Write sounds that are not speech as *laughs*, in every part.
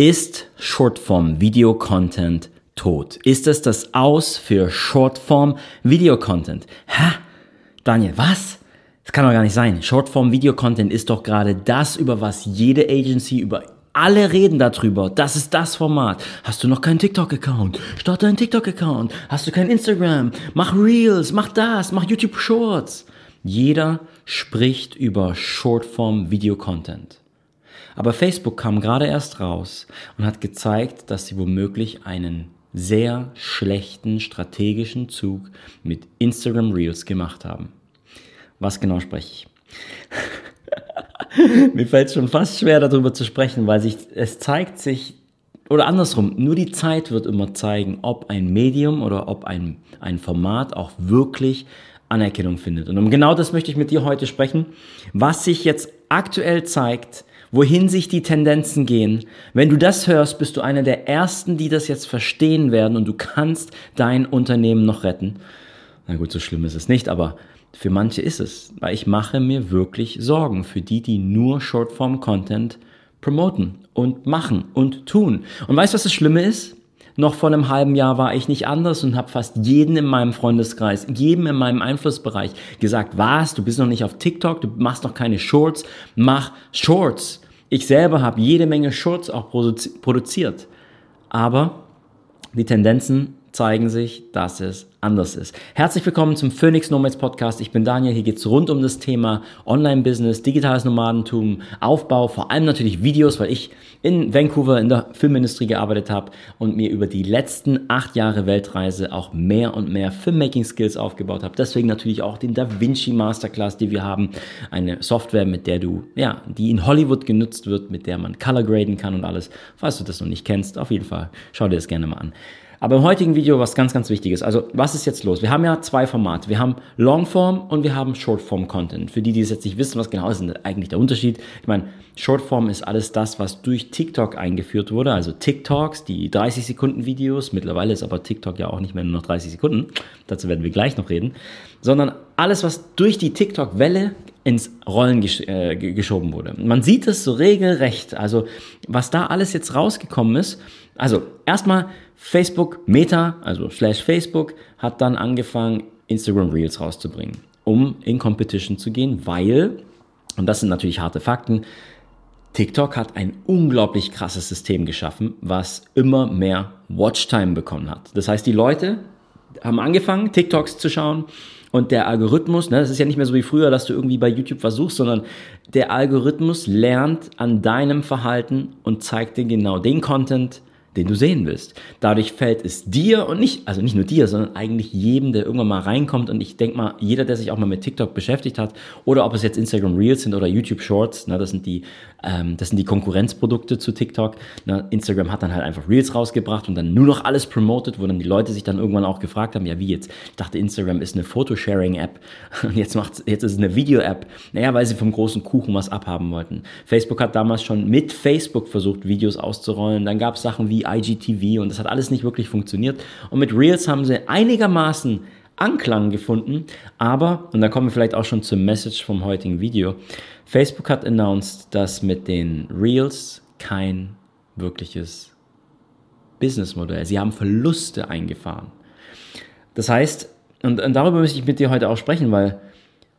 Ist Shortform Video Content tot? Ist es das Aus für Shortform Video Content? Hä? Daniel, was? Das kann doch gar nicht sein. Shortform Video Content ist doch gerade das, über was jede Agency, über alle reden darüber. Das ist das Format. Hast du noch keinen TikTok-Account? Starte einen TikTok-Account. Hast du kein Instagram? Mach Reels, mach das, mach YouTube Shorts. Jeder spricht über Shortform Video Content. Aber Facebook kam gerade erst raus und hat gezeigt, dass sie womöglich einen sehr schlechten strategischen Zug mit Instagram Reels gemacht haben. Was genau spreche ich? *laughs* Mir fällt es schon fast schwer darüber zu sprechen, weil sich es zeigt sich oder andersrum, nur die Zeit wird immer zeigen, ob ein Medium oder ob ein, ein Format auch wirklich Anerkennung findet. Und um genau das möchte ich mit dir heute sprechen, was sich jetzt aktuell zeigt, wohin sich die Tendenzen gehen. Wenn du das hörst, bist du einer der Ersten, die das jetzt verstehen werden und du kannst dein Unternehmen noch retten. Na gut, so schlimm ist es nicht, aber für manche ist es, weil ich mache mir wirklich Sorgen für die, die nur Shortform-Content promoten und machen und tun. Und weißt du, was das Schlimme ist? Noch vor einem halben Jahr war ich nicht anders und habe fast jeden in meinem Freundeskreis, jedem in meinem Einflussbereich gesagt, was, du bist noch nicht auf TikTok, du machst noch keine Shorts, mach Shorts. Ich selber habe jede Menge Shorts auch produziert. Aber die Tendenzen zeigen sich, dass es anders ist. Herzlich willkommen zum Phoenix Nomads Podcast. Ich bin Daniel. Hier geht es rund um das Thema Online-Business, digitales Nomadentum, Aufbau, vor allem natürlich Videos, weil ich in Vancouver in der Filmindustrie gearbeitet habe und mir über die letzten acht Jahre Weltreise auch mehr und mehr Filmmaking-Skills aufgebaut habe. Deswegen natürlich auch den DaVinci Masterclass, die wir haben. Eine Software, mit der du, ja, die in Hollywood genutzt wird, mit der man Color graden kann und alles. Falls du das noch nicht kennst, auf jeden Fall schau dir das gerne mal an. Aber im heutigen Video was ganz, ganz Wichtiges. Also was ist jetzt los? Wir haben ja zwei Formate. Wir haben Longform und wir haben Shortform Content. Für die, die es jetzt nicht wissen, was genau ist, ist eigentlich der Unterschied. Ich meine, Shortform ist alles das, was durch TikTok eingeführt wurde. Also TikToks, die 30 Sekunden Videos. Mittlerweile ist aber TikTok ja auch nicht mehr nur noch 30 Sekunden. Dazu werden wir gleich noch reden. Sondern alles, was durch die TikTok-Welle ins Rollen gesch äh, geschoben wurde. Man sieht es so regelrecht. Also was da alles jetzt rausgekommen ist. Also erstmal Facebook Meta, also slash Facebook, hat dann angefangen, Instagram Reels rauszubringen, um in Competition zu gehen, weil, und das sind natürlich harte Fakten, TikTok hat ein unglaublich krasses System geschaffen, was immer mehr Watchtime bekommen hat. Das heißt, die Leute haben angefangen, TikToks zu schauen und der Algorithmus, ne, das ist ja nicht mehr so wie früher, dass du irgendwie bei YouTube versuchst, sondern der Algorithmus lernt an deinem Verhalten und zeigt dir genau den Content, den du sehen willst. Dadurch fällt es dir und nicht, also nicht nur dir, sondern eigentlich jedem, der irgendwann mal reinkommt. Und ich denke mal, jeder, der sich auch mal mit TikTok beschäftigt hat, oder ob es jetzt Instagram Reels sind oder YouTube Shorts, na, das sind die, ähm, das sind die Konkurrenzprodukte zu TikTok. Na, Instagram hat dann halt einfach Reels rausgebracht und dann nur noch alles promoted, wo dann die Leute sich dann irgendwann auch gefragt haben, ja wie jetzt? Ich dachte, Instagram ist eine Photosharing-App und *laughs* jetzt macht, jetzt ist es eine Video-App. Naja, weil sie vom großen Kuchen was abhaben wollten. Facebook hat damals schon mit Facebook versucht, Videos auszurollen. Dann gab es Sachen wie IGTV und das hat alles nicht wirklich funktioniert. Und mit Reels haben sie einigermaßen Anklang gefunden, aber, und da kommen wir vielleicht auch schon zur Message vom heutigen Video, Facebook hat announced, dass mit den Reels kein wirkliches Businessmodell, sie haben Verluste eingefahren. Das heißt, und, und darüber möchte ich mit dir heute auch sprechen, weil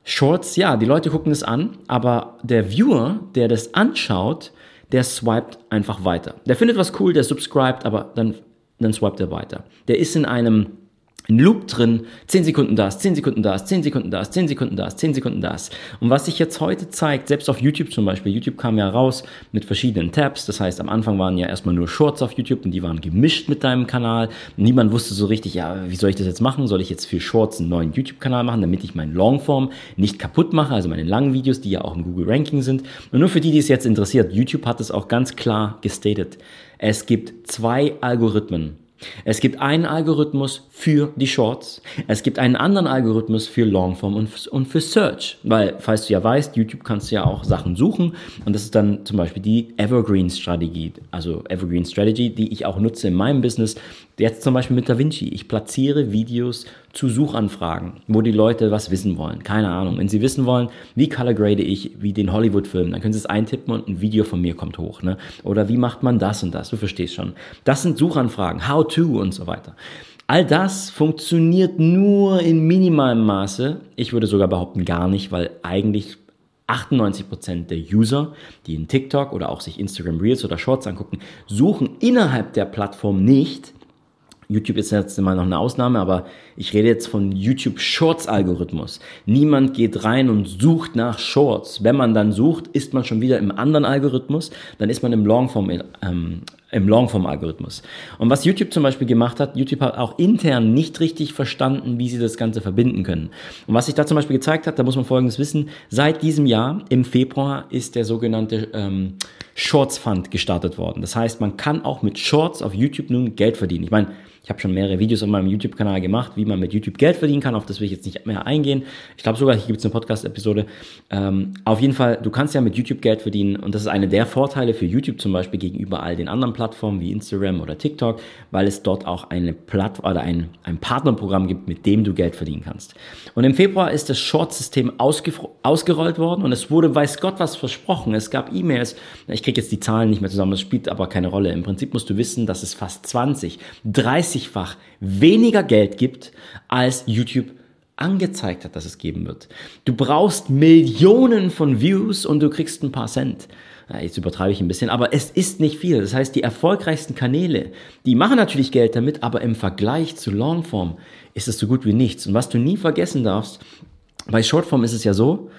Shorts, ja, die Leute gucken es an, aber der Viewer, der das anschaut, der swiped einfach weiter. Der findet was cool, der subscribt, aber dann, dann swiped er weiter. Der ist in einem ein Loop drin, 10 Sekunden das, 10 Sekunden das, 10 Sekunden das, 10 Sekunden das, 10 Sekunden das. Und was sich jetzt heute zeigt, selbst auf YouTube zum Beispiel, YouTube kam ja raus mit verschiedenen Tabs, das heißt am Anfang waren ja erstmal nur Shorts auf YouTube und die waren gemischt mit deinem Kanal. Niemand wusste so richtig, ja, wie soll ich das jetzt machen? Soll ich jetzt für Shorts einen neuen YouTube-Kanal machen, damit ich meinen Longform nicht kaputt mache, also meine langen Videos, die ja auch im Google Ranking sind. Und nur für die, die es jetzt interessiert, YouTube hat es auch ganz klar gestated. Es gibt zwei Algorithmen es gibt einen Algorithmus für die Shorts, es gibt einen anderen Algorithmus für Longform und, und für Search, weil, falls du ja weißt, YouTube kannst du ja auch Sachen suchen. Und das ist dann zum Beispiel die Evergreen Strategie, also Evergreen Strategy, die ich auch nutze in meinem Business, jetzt zum Beispiel mit DaVinci. Ich platziere Videos zu Suchanfragen, wo die Leute was wissen wollen. Keine Ahnung. Wenn sie wissen wollen, wie color grade ich, wie den Hollywood-Film, dann können sie es eintippen und ein Video von mir kommt hoch. Ne? Oder wie macht man das und das? Du verstehst schon. Das sind Suchanfragen, how to und so weiter. All das funktioniert nur in minimalem Maße. Ich würde sogar behaupten gar nicht, weil eigentlich 98% der User, die in TikTok oder auch sich Instagram Reels oder Shorts angucken, suchen innerhalb der Plattform nicht YouTube ist jetzt mal noch eine Ausnahme, aber ich rede jetzt von YouTube Shorts Algorithmus. Niemand geht rein und sucht nach Shorts. Wenn man dann sucht, ist man schon wieder im anderen Algorithmus, dann ist man im Longform ähm, im Longform-Algorithmus. Und was YouTube zum Beispiel gemacht hat, YouTube hat auch intern nicht richtig verstanden, wie sie das Ganze verbinden können. Und was sich da zum Beispiel gezeigt hat, da muss man Folgendes wissen, seit diesem Jahr, im Februar, ist der sogenannte ähm, Shorts Fund gestartet worden. Das heißt, man kann auch mit Shorts auf YouTube nun Geld verdienen. Ich meine, ich habe schon mehrere Videos auf meinem YouTube-Kanal gemacht, wie man mit YouTube Geld verdienen kann. Auf das will ich jetzt nicht mehr eingehen. Ich glaube sogar, hier gibt es eine Podcast-Episode. Ähm, auf jeden Fall, du kannst ja mit YouTube Geld verdienen und das ist einer der Vorteile für YouTube zum Beispiel gegenüber all den anderen Plattformen wie Instagram oder TikTok, weil es dort auch eine Plattform oder ein, ein Partnerprogramm gibt, mit dem du Geld verdienen kannst. Und im Februar ist das Short-System ausgerollt worden und es wurde, weiß Gott, was versprochen. Es gab E-Mails. Ich kriege jetzt die Zahlen nicht mehr zusammen, das spielt aber keine Rolle. Im Prinzip musst du wissen, dass es fast 20, 30 30-fach weniger Geld gibt, als YouTube angezeigt hat, dass es geben wird. Du brauchst Millionen von Views und du kriegst ein paar Cent. Jetzt übertreibe ich ein bisschen, aber es ist nicht viel. Das heißt, die erfolgreichsten Kanäle, die machen natürlich Geld damit, aber im Vergleich zu Longform ist es so gut wie nichts. Und was du nie vergessen darfst, bei Shortform ist es ja so,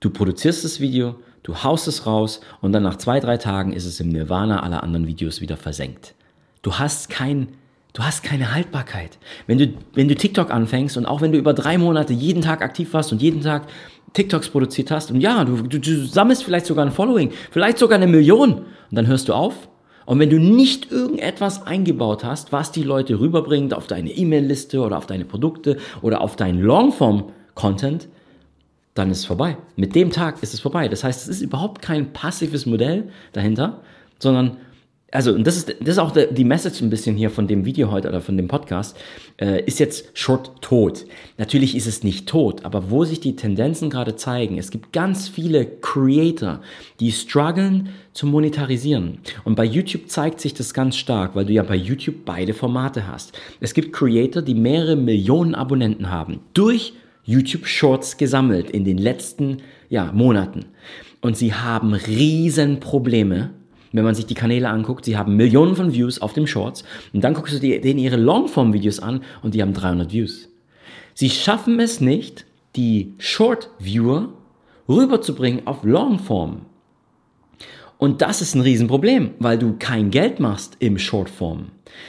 du produzierst das Video, du haust es raus und dann nach zwei, drei Tagen ist es im Nirvana aller anderen Videos wieder versenkt. Du hast kein Du hast keine Haltbarkeit. Wenn du, wenn du TikTok anfängst und auch wenn du über drei Monate jeden Tag aktiv warst und jeden Tag TikToks produziert hast und ja, du, du, du sammelst vielleicht sogar ein Following, vielleicht sogar eine Million und dann hörst du auf. Und wenn du nicht irgendetwas eingebaut hast, was die Leute rüberbringt auf deine E-Mail-Liste oder auf deine Produkte oder auf deinen Longform-Content, dann ist es vorbei. Mit dem Tag ist es vorbei. Das heißt, es ist überhaupt kein passives Modell dahinter, sondern also, und das ist, das ist auch die Message ein bisschen hier von dem Video heute oder von dem Podcast, äh, ist jetzt Short tot. Natürlich ist es nicht tot, aber wo sich die Tendenzen gerade zeigen, es gibt ganz viele Creator, die strugglen zu monetarisieren. Und bei YouTube zeigt sich das ganz stark, weil du ja bei YouTube beide Formate hast. Es gibt Creator, die mehrere Millionen Abonnenten haben, durch YouTube Shorts gesammelt in den letzten ja, Monaten. Und sie haben riesen Probleme, wenn man sich die Kanäle anguckt, sie haben Millionen von Views auf dem Shorts und dann guckst du dir denen ihre Longform-Videos an und die haben 300 Views. Sie schaffen es nicht, die Short-Viewer rüberzubringen auf Longform. Und das ist ein Riesenproblem, weil du kein Geld machst im Shortform.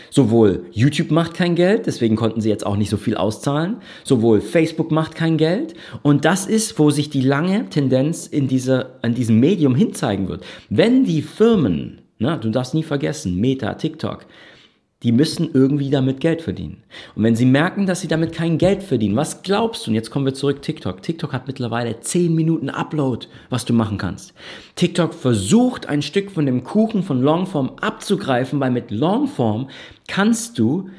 Sowohl YouTube macht kein Geld, deswegen konnten sie jetzt auch nicht so viel auszahlen. Sowohl Facebook macht kein Geld. Und das ist, wo sich die lange Tendenz in dieser, an diesem Medium hinzeigen wird. Wenn die Firmen, na, du darfst nie vergessen, Meta, TikTok, die müssen irgendwie damit Geld verdienen. Und wenn sie merken, dass sie damit kein Geld verdienen, was glaubst du? Und jetzt kommen wir zurück TikTok. TikTok hat mittlerweile 10 Minuten Upload, was du machen kannst. TikTok versucht ein Stück von dem Kuchen von Longform abzugreifen, weil mit Longform kannst du,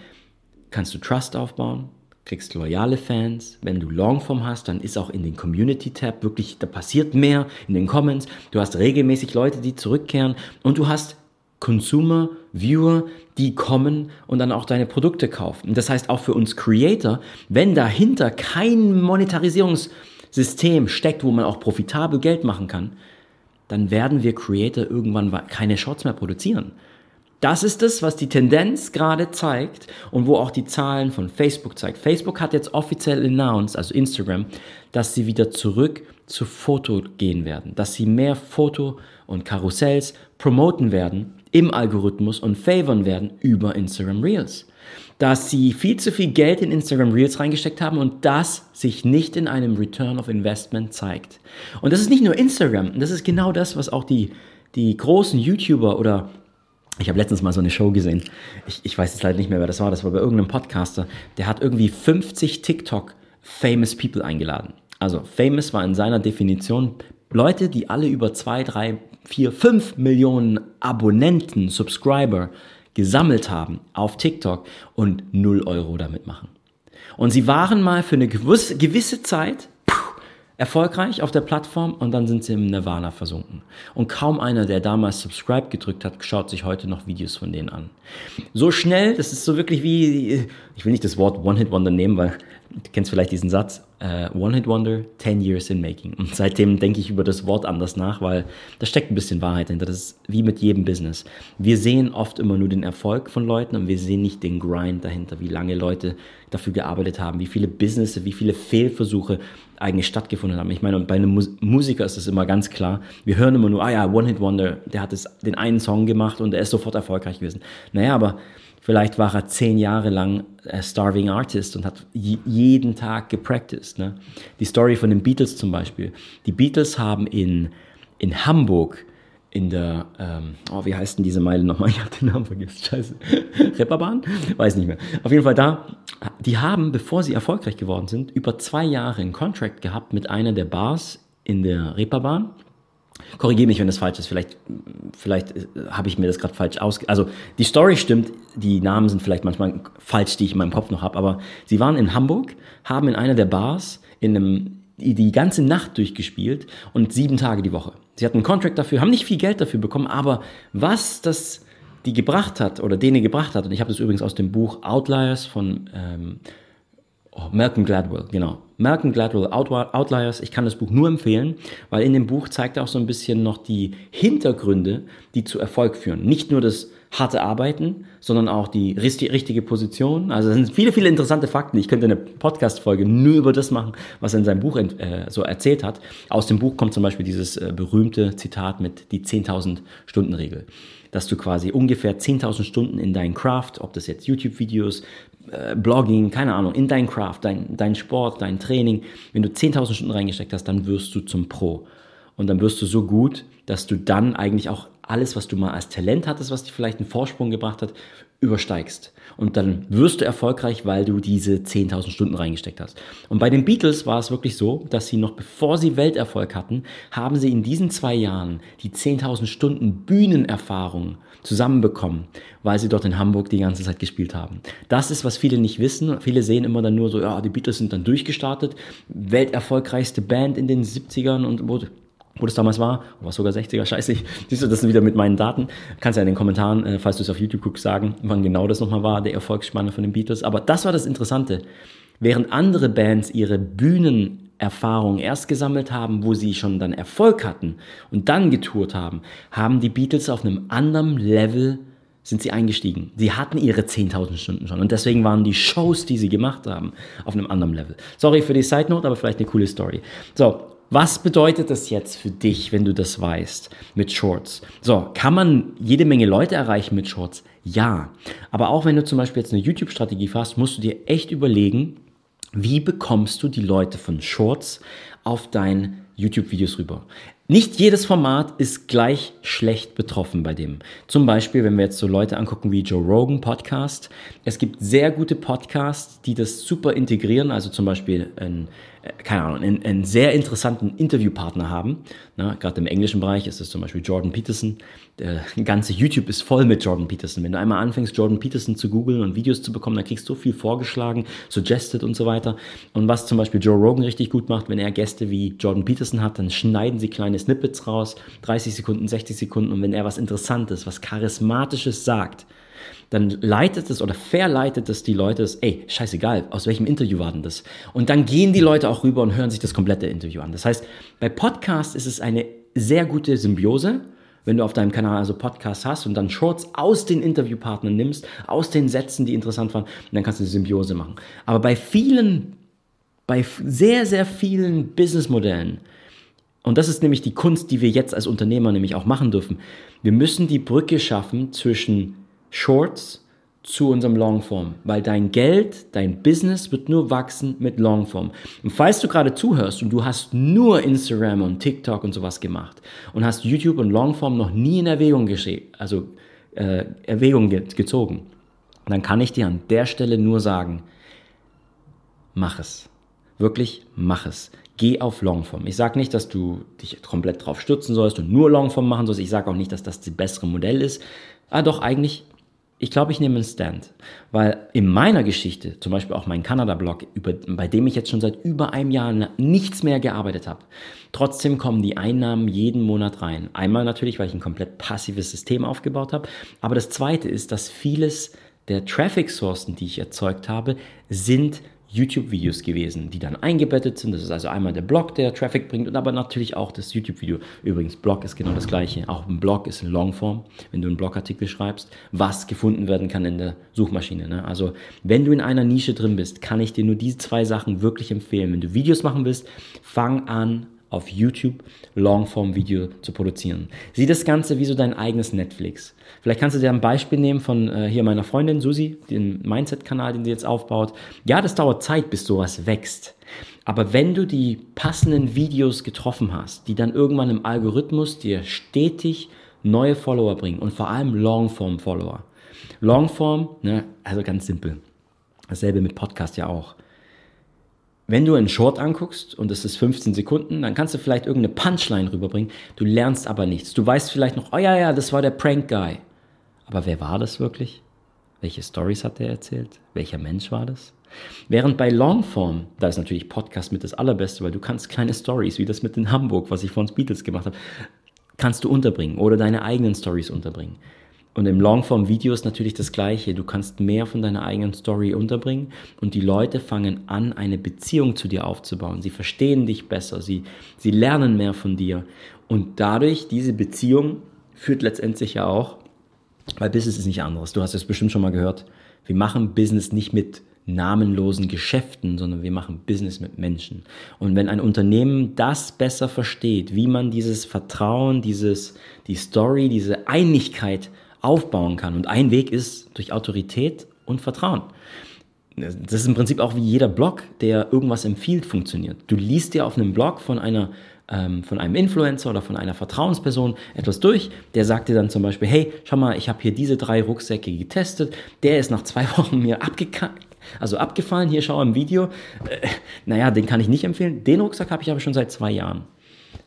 kannst du Trust aufbauen, kriegst loyale Fans. Wenn du Longform hast, dann ist auch in den Community Tab wirklich, da passiert mehr in den Comments. Du hast regelmäßig Leute, die zurückkehren und du hast Consumer, Viewer, die kommen und dann auch deine Produkte kaufen. Das heißt auch für uns Creator, wenn dahinter kein Monetarisierungssystem steckt, wo man auch profitabel Geld machen kann, dann werden wir Creator irgendwann keine Shorts mehr produzieren. Das ist es, was die Tendenz gerade zeigt und wo auch die Zahlen von Facebook zeigt. Facebook hat jetzt offiziell announced, also Instagram, dass sie wieder zurück zu Foto gehen werden, dass sie mehr Foto und Karussells promoten werden im Algorithmus und favoren werden über Instagram Reels. Dass sie viel zu viel Geld in Instagram Reels reingesteckt haben und das sich nicht in einem Return of Investment zeigt. Und das ist nicht nur Instagram, das ist genau das, was auch die, die großen YouTuber oder ich habe letztens mal so eine Show gesehen. Ich, ich weiß jetzt leider nicht mehr, wer das war. Das war bei irgendeinem Podcaster. Der hat irgendwie 50 TikTok Famous People eingeladen. Also famous war in seiner Definition Leute, die alle über zwei, drei, vier, fünf Millionen Abonnenten, Subscriber gesammelt haben auf TikTok und null Euro damit machen. Und sie waren mal für eine gewisse, gewisse Zeit erfolgreich auf der Plattform und dann sind sie im Nirvana versunken. Und kaum einer, der damals Subscribe gedrückt hat, schaut sich heute noch Videos von denen an. So schnell, das ist so wirklich wie, ich will nicht das Wort One-Hit-Wonder nehmen, weil du kennst vielleicht diesen Satz, uh, One Hit Wonder, 10 Years in Making. Und seitdem denke ich über das Wort anders nach, weil da steckt ein bisschen Wahrheit hinter. Das ist wie mit jedem Business. Wir sehen oft immer nur den Erfolg von Leuten und wir sehen nicht den Grind dahinter, wie lange Leute dafür gearbeitet haben, wie viele Business, wie viele Fehlversuche eigentlich stattgefunden haben. Ich meine, bei einem Musiker ist das immer ganz klar. Wir hören immer nur, ah ja, One Hit Wonder, der hat es, den einen Song gemacht und er ist sofort erfolgreich gewesen. Naja, aber Vielleicht war er zehn Jahre lang Starving Artist und hat jeden Tag gepracticed. Ne? Die Story von den Beatles zum Beispiel. Die Beatles haben in, in Hamburg in der, ähm, oh, wie heißt denn diese Meile nochmal? *laughs* Ich habe den Namen vergessen, scheiße. *laughs* Reeperbahn? Weiß nicht mehr. Auf jeden Fall da, die haben, bevor sie erfolgreich geworden sind, über zwei Jahre einen Contract gehabt mit einer der Bars in der Reeperbahn Korrigiere mich, wenn das falsch ist. Vielleicht, vielleicht äh, habe ich mir das gerade falsch aus. Also die Story stimmt, die Namen sind vielleicht manchmal falsch, die ich in meinem Kopf noch habe. Aber sie waren in Hamburg, haben in einer der Bars in einem die, die ganze Nacht durchgespielt und sieben Tage die Woche. Sie hatten einen Contract dafür, haben nicht viel Geld dafür bekommen, aber was das die gebracht hat oder denen gebracht hat, und ich habe das übrigens aus dem Buch Outliers von ähm, oh, Malcolm Gladwell, genau. Malcolm Gladwell, Outliers, ich kann das Buch nur empfehlen, weil in dem Buch zeigt er auch so ein bisschen noch die Hintergründe, die zu Erfolg führen. Nicht nur das harte Arbeiten, sondern auch die richtige Position. Also es sind viele, viele interessante Fakten. Ich könnte eine Podcast-Folge nur über das machen, was er in seinem Buch äh, so erzählt hat. Aus dem Buch kommt zum Beispiel dieses äh, berühmte Zitat mit die 10.000 Stunden Regel. Dass du quasi ungefähr 10.000 Stunden in deinen Craft, ob das jetzt YouTube-Videos, äh, Blogging, keine Ahnung, in dein Craft, dein, dein Sport, dein Training, wenn du 10.000 Stunden reingesteckt hast, dann wirst du zum Pro. Und dann wirst du so gut, dass du dann eigentlich auch alles, was du mal als Talent hattest, was dir vielleicht einen Vorsprung gebracht hat, übersteigst. Und dann wirst du erfolgreich, weil du diese 10.000 Stunden reingesteckt hast. Und bei den Beatles war es wirklich so, dass sie noch bevor sie Welterfolg hatten, haben sie in diesen zwei Jahren die 10.000 Stunden Bühnenerfahrung zusammenbekommen, weil sie dort in Hamburg die ganze Zeit gespielt haben. Das ist, was viele nicht wissen. Viele sehen immer dann nur so, ja, die Beatles sind dann durchgestartet, welterfolgreichste Band in den 70ern und wo das damals war, war sogar 60er, *laughs* scheiße, siehst du, das sind wieder mit meinen Daten. Kannst ja in den Kommentaren, äh, falls du es auf YouTube guckst, sagen, wann genau das nochmal war, der Erfolgsspanne von den Beatles. Aber das war das Interessante. Während andere Bands ihre Bühnenerfahrung erst gesammelt haben, wo sie schon dann Erfolg hatten und dann getourt haben, haben die Beatles auf einem anderen Level sind sie eingestiegen. Sie hatten ihre 10.000 Stunden schon und deswegen waren die Shows, die sie gemacht haben, auf einem anderen Level. Sorry für die Side Note, aber vielleicht eine coole Story. So, was bedeutet das jetzt für dich, wenn du das weißt mit Shorts? So, kann man jede Menge Leute erreichen mit Shorts? Ja. Aber auch wenn du zum Beispiel jetzt eine YouTube-Strategie hast, musst du dir echt überlegen, wie bekommst du die Leute von Shorts auf dein YouTube-Videos rüber? Nicht jedes Format ist gleich schlecht betroffen bei dem. Zum Beispiel, wenn wir jetzt so Leute angucken wie Joe Rogan Podcast. Es gibt sehr gute Podcasts, die das super integrieren. Also zum Beispiel ein keine Ahnung, einen, einen sehr interessanten Interviewpartner haben. Na, Gerade im englischen Bereich ist es zum Beispiel Jordan Peterson. Der *laughs* ganze YouTube ist voll mit Jordan Peterson. Wenn du einmal anfängst, Jordan Peterson zu googeln und Videos zu bekommen, dann kriegst du so viel vorgeschlagen, suggested und so weiter. Und was zum Beispiel Joe Rogan richtig gut macht, wenn er Gäste wie Jordan Peterson hat, dann schneiden sie kleine Snippets raus, 30 Sekunden, 60 Sekunden. Und wenn er was Interessantes, was Charismatisches sagt, dann leitet es oder verleitet es die Leute, ey, scheißegal, aus welchem Interview war denn das? Und dann gehen die Leute auch rüber und hören sich das komplette Interview an. Das heißt, bei Podcasts ist es eine sehr gute Symbiose, wenn du auf deinem Kanal also Podcasts hast und dann Shorts aus den Interviewpartnern nimmst, aus den Sätzen, die interessant waren, dann kannst du eine Symbiose machen. Aber bei vielen, bei sehr, sehr vielen Businessmodellen, und das ist nämlich die Kunst, die wir jetzt als Unternehmer nämlich auch machen dürfen, wir müssen die Brücke schaffen zwischen Shorts zu unserem Longform, weil dein Geld, dein Business wird nur wachsen mit Longform. Und falls du gerade zuhörst und du hast nur Instagram und TikTok und sowas gemacht und hast YouTube und Longform noch nie in Erwägung also äh, Erwägung ge gezogen, dann kann ich dir an der Stelle nur sagen, mach es. Wirklich, mach es. Geh auf Longform. Ich sage nicht, dass du dich komplett drauf stürzen sollst und nur Longform machen sollst. Ich sage auch nicht, dass das das bessere Modell ist. Ah, doch, eigentlich ich glaube, ich nehme einen Stand. Weil in meiner Geschichte, zum Beispiel auch mein Kanada-Blog, bei dem ich jetzt schon seit über einem Jahr nichts mehr gearbeitet habe, trotzdem kommen die Einnahmen jeden Monat rein. Einmal natürlich, weil ich ein komplett passives System aufgebaut habe. Aber das Zweite ist, dass vieles der Traffic-Sourcen, die ich erzeugt habe, sind YouTube-Videos gewesen, die dann eingebettet sind. Das ist also einmal der Blog, der Traffic bringt, und aber natürlich auch das YouTube-Video. Übrigens, Blog ist genau das gleiche. Auch ein Blog ist in Longform, wenn du einen Blogartikel schreibst, was gefunden werden kann in der Suchmaschine. Ne? Also, wenn du in einer Nische drin bist, kann ich dir nur diese zwei Sachen wirklich empfehlen. Wenn du Videos machen willst, fang an, auf YouTube Longform-Video zu produzieren. Sieh das Ganze wie so dein eigenes Netflix. Vielleicht kannst du dir ein Beispiel nehmen von äh, hier meiner Freundin Susi, den Mindset-Kanal, den sie jetzt aufbaut. Ja, das dauert Zeit, bis sowas wächst. Aber wenn du die passenden Videos getroffen hast, die dann irgendwann im Algorithmus dir stetig neue Follower bringen und vor allem Longform-Follower. Longform, ne, also ganz simpel. Dasselbe mit Podcast ja auch. Wenn du einen Short anguckst und es ist 15 Sekunden, dann kannst du vielleicht irgendeine Punchline rüberbringen. Du lernst aber nichts. Du weißt vielleicht noch, oh ja, ja, das war der Prank Guy. Aber wer war das wirklich? Welche Stories hat er erzählt? Welcher Mensch war das? Während bei Longform, da ist natürlich Podcast mit das Allerbeste, weil du kannst kleine Stories, wie das mit in Hamburg, was ich von Beatles gemacht habe, kannst du unterbringen oder deine eigenen Stories unterbringen. Und im Longform-Video ist natürlich das Gleiche. Du kannst mehr von deiner eigenen Story unterbringen und die Leute fangen an, eine Beziehung zu dir aufzubauen. Sie verstehen dich besser, sie, sie lernen mehr von dir. Und dadurch, diese Beziehung führt letztendlich ja auch, weil Business ist nicht anderes. Du hast es bestimmt schon mal gehört. Wir machen Business nicht mit namenlosen Geschäften, sondern wir machen Business mit Menschen. Und wenn ein Unternehmen das besser versteht, wie man dieses Vertrauen, dieses, die Story, diese Einigkeit aufbauen kann. Und ein Weg ist durch Autorität und Vertrauen. Das ist im Prinzip auch wie jeder Blog, der irgendwas empfiehlt, funktioniert. Du liest dir auf einem Blog von einer ähm, von einem Influencer oder von einer Vertrauensperson etwas durch, der sagt dir dann zum Beispiel, hey, schau mal, ich habe hier diese drei Rucksäcke getestet, der ist nach zwei *laughs* Wochen mir abgekackt, also abgefallen, hier schau im Video, äh, naja, den kann ich nicht empfehlen, den Rucksack habe ich aber schon seit zwei Jahren.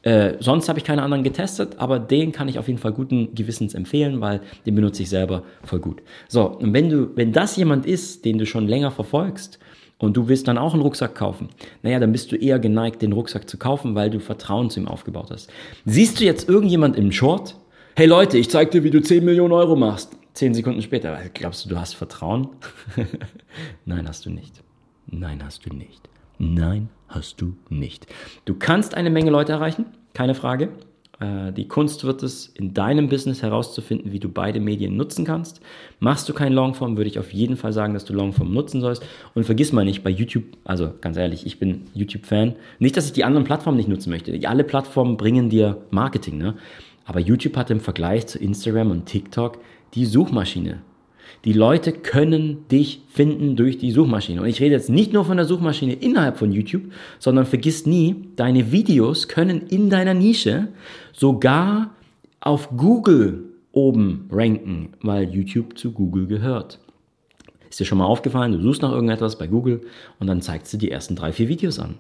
Äh, sonst habe ich keine anderen getestet, aber den kann ich auf jeden Fall guten Gewissens empfehlen, weil den benutze ich selber voll gut. So, und wenn du, wenn das jemand ist, den du schon länger verfolgst und du willst dann auch einen Rucksack kaufen, naja, dann bist du eher geneigt, den Rucksack zu kaufen, weil du Vertrauen zu ihm aufgebaut hast. Siehst du jetzt irgendjemand im Short? Hey Leute, ich zeig dir, wie du 10 Millionen Euro machst. Zehn Sekunden später, glaubst du, du hast Vertrauen? *laughs* Nein, hast du nicht. Nein, hast du nicht. Nein, hast du nicht. Du kannst eine Menge Leute erreichen, keine Frage. Äh, die Kunst wird es, in deinem Business herauszufinden, wie du beide Medien nutzen kannst. Machst du kein Longform, würde ich auf jeden Fall sagen, dass du Longform nutzen sollst. Und vergiss mal nicht, bei YouTube, also ganz ehrlich, ich bin YouTube-Fan. Nicht, dass ich die anderen Plattformen nicht nutzen möchte. Alle Plattformen bringen dir Marketing, ne? Aber YouTube hat im Vergleich zu Instagram und TikTok die Suchmaschine die Leute können dich finden durch die Suchmaschine. Und ich rede jetzt nicht nur von der Suchmaschine innerhalb von YouTube, sondern vergiss nie, deine Videos können in deiner Nische sogar auf Google oben ranken, weil YouTube zu Google gehört. Ist dir schon mal aufgefallen, du suchst nach irgendetwas bei Google und dann zeigt sie die ersten drei, vier Videos an.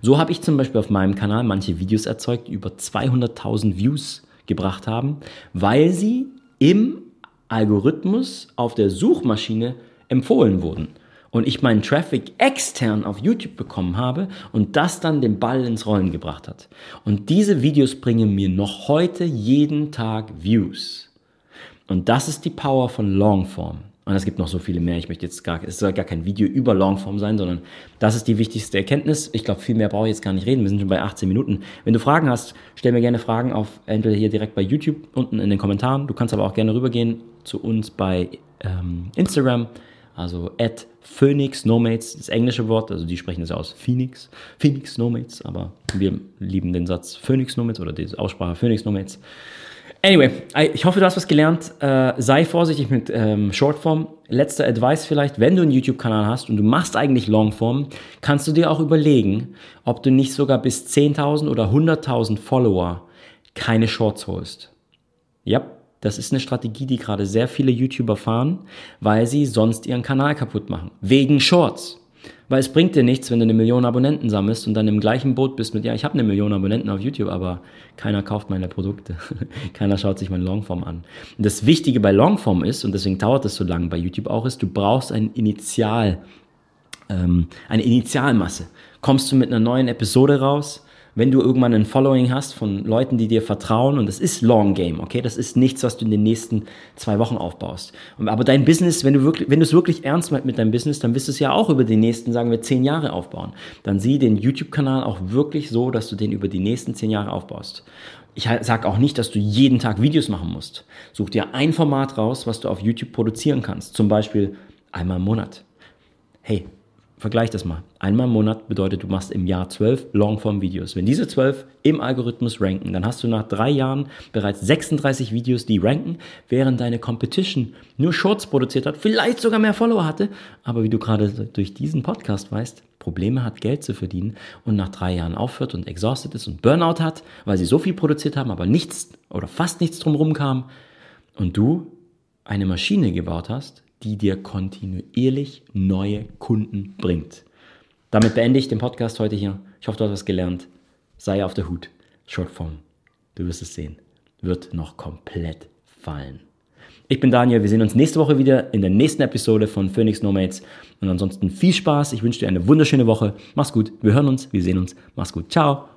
So habe ich zum Beispiel auf meinem Kanal manche Videos erzeugt, die über 200.000 Views gebracht haben, weil sie im Algorithmus auf der Suchmaschine empfohlen wurden und ich meinen Traffic extern auf YouTube bekommen habe und das dann den Ball ins Rollen gebracht hat. Und diese Videos bringen mir noch heute jeden Tag Views. Und das ist die Power von Longform. Und es gibt noch so viele mehr. Ich möchte jetzt gar, es soll gar kein Video über Longform sein, sondern das ist die wichtigste Erkenntnis. Ich glaube, viel mehr brauche ich jetzt gar nicht reden. Wir sind schon bei 18 Minuten. Wenn du Fragen hast, stell mir gerne Fragen auf, entweder hier direkt bei YouTube unten in den Kommentaren. Du kannst aber auch gerne rübergehen zu uns bei ähm, Instagram, also at Phoenix Nomates, das englische Wort, also die sprechen das aus Phoenix, Phoenix Nomates, aber wir lieben den Satz Phoenix Nomates oder die Aussprache Phoenix Nomates. Anyway, ich hoffe, du hast was gelernt. Äh, sei vorsichtig mit ähm, Shortform. Letzter Advice vielleicht, wenn du einen YouTube-Kanal hast und du machst eigentlich Longform, kannst du dir auch überlegen, ob du nicht sogar bis 10.000 oder 100.000 Follower keine Shorts holst. Ja, das ist eine Strategie, die gerade sehr viele YouTuber fahren, weil sie sonst ihren Kanal kaputt machen. Wegen Shorts. Weil es bringt dir nichts, wenn du eine Million Abonnenten sammelst und dann im gleichen Boot bist mit, ja, ich habe eine Million Abonnenten auf YouTube, aber keiner kauft meine Produkte. *laughs* keiner schaut sich mein Longform an. Und das Wichtige bei Longform ist, und deswegen dauert es so lange bei YouTube auch, ist, du brauchst ein Initial, ähm, eine Initialmasse. Kommst du mit einer neuen Episode raus, wenn du irgendwann ein Following hast von Leuten, die dir vertrauen, und das ist Long Game, okay, das ist nichts, was du in den nächsten zwei Wochen aufbaust. Aber dein Business, wenn du wirklich, wenn du es wirklich ernst meinst mit deinem Business, dann wirst du es ja auch über die nächsten, sagen wir, zehn Jahre aufbauen. Dann sieh den YouTube-Kanal auch wirklich so, dass du den über die nächsten zehn Jahre aufbaust. Ich sage auch nicht, dass du jeden Tag Videos machen musst. Such dir ein Format raus, was du auf YouTube produzieren kannst. Zum Beispiel einmal im Monat. Hey, Vergleich das mal. Einmal im Monat bedeutet, du machst im Jahr zwölf Longform-Videos. Wenn diese zwölf im Algorithmus ranken, dann hast du nach drei Jahren bereits 36 Videos, die ranken, während deine Competition nur Shorts produziert hat, vielleicht sogar mehr Follower hatte, aber wie du gerade durch diesen Podcast weißt, Probleme hat, Geld zu verdienen und nach drei Jahren aufhört und exhausted ist und Burnout hat, weil sie so viel produziert haben, aber nichts oder fast nichts drumherum kam und du eine Maschine gebaut hast, die dir kontinuierlich neue Kunden bringt. Damit beende ich den Podcast heute hier. Ich hoffe, du hast was gelernt. Sei auf der Hut. Shortform. Du wirst es sehen. Wird noch komplett fallen. Ich bin Daniel. Wir sehen uns nächste Woche wieder in der nächsten Episode von Phoenix Nomads. Und ansonsten viel Spaß. Ich wünsche dir eine wunderschöne Woche. Mach's gut. Wir hören uns. Wir sehen uns. Mach's gut. Ciao.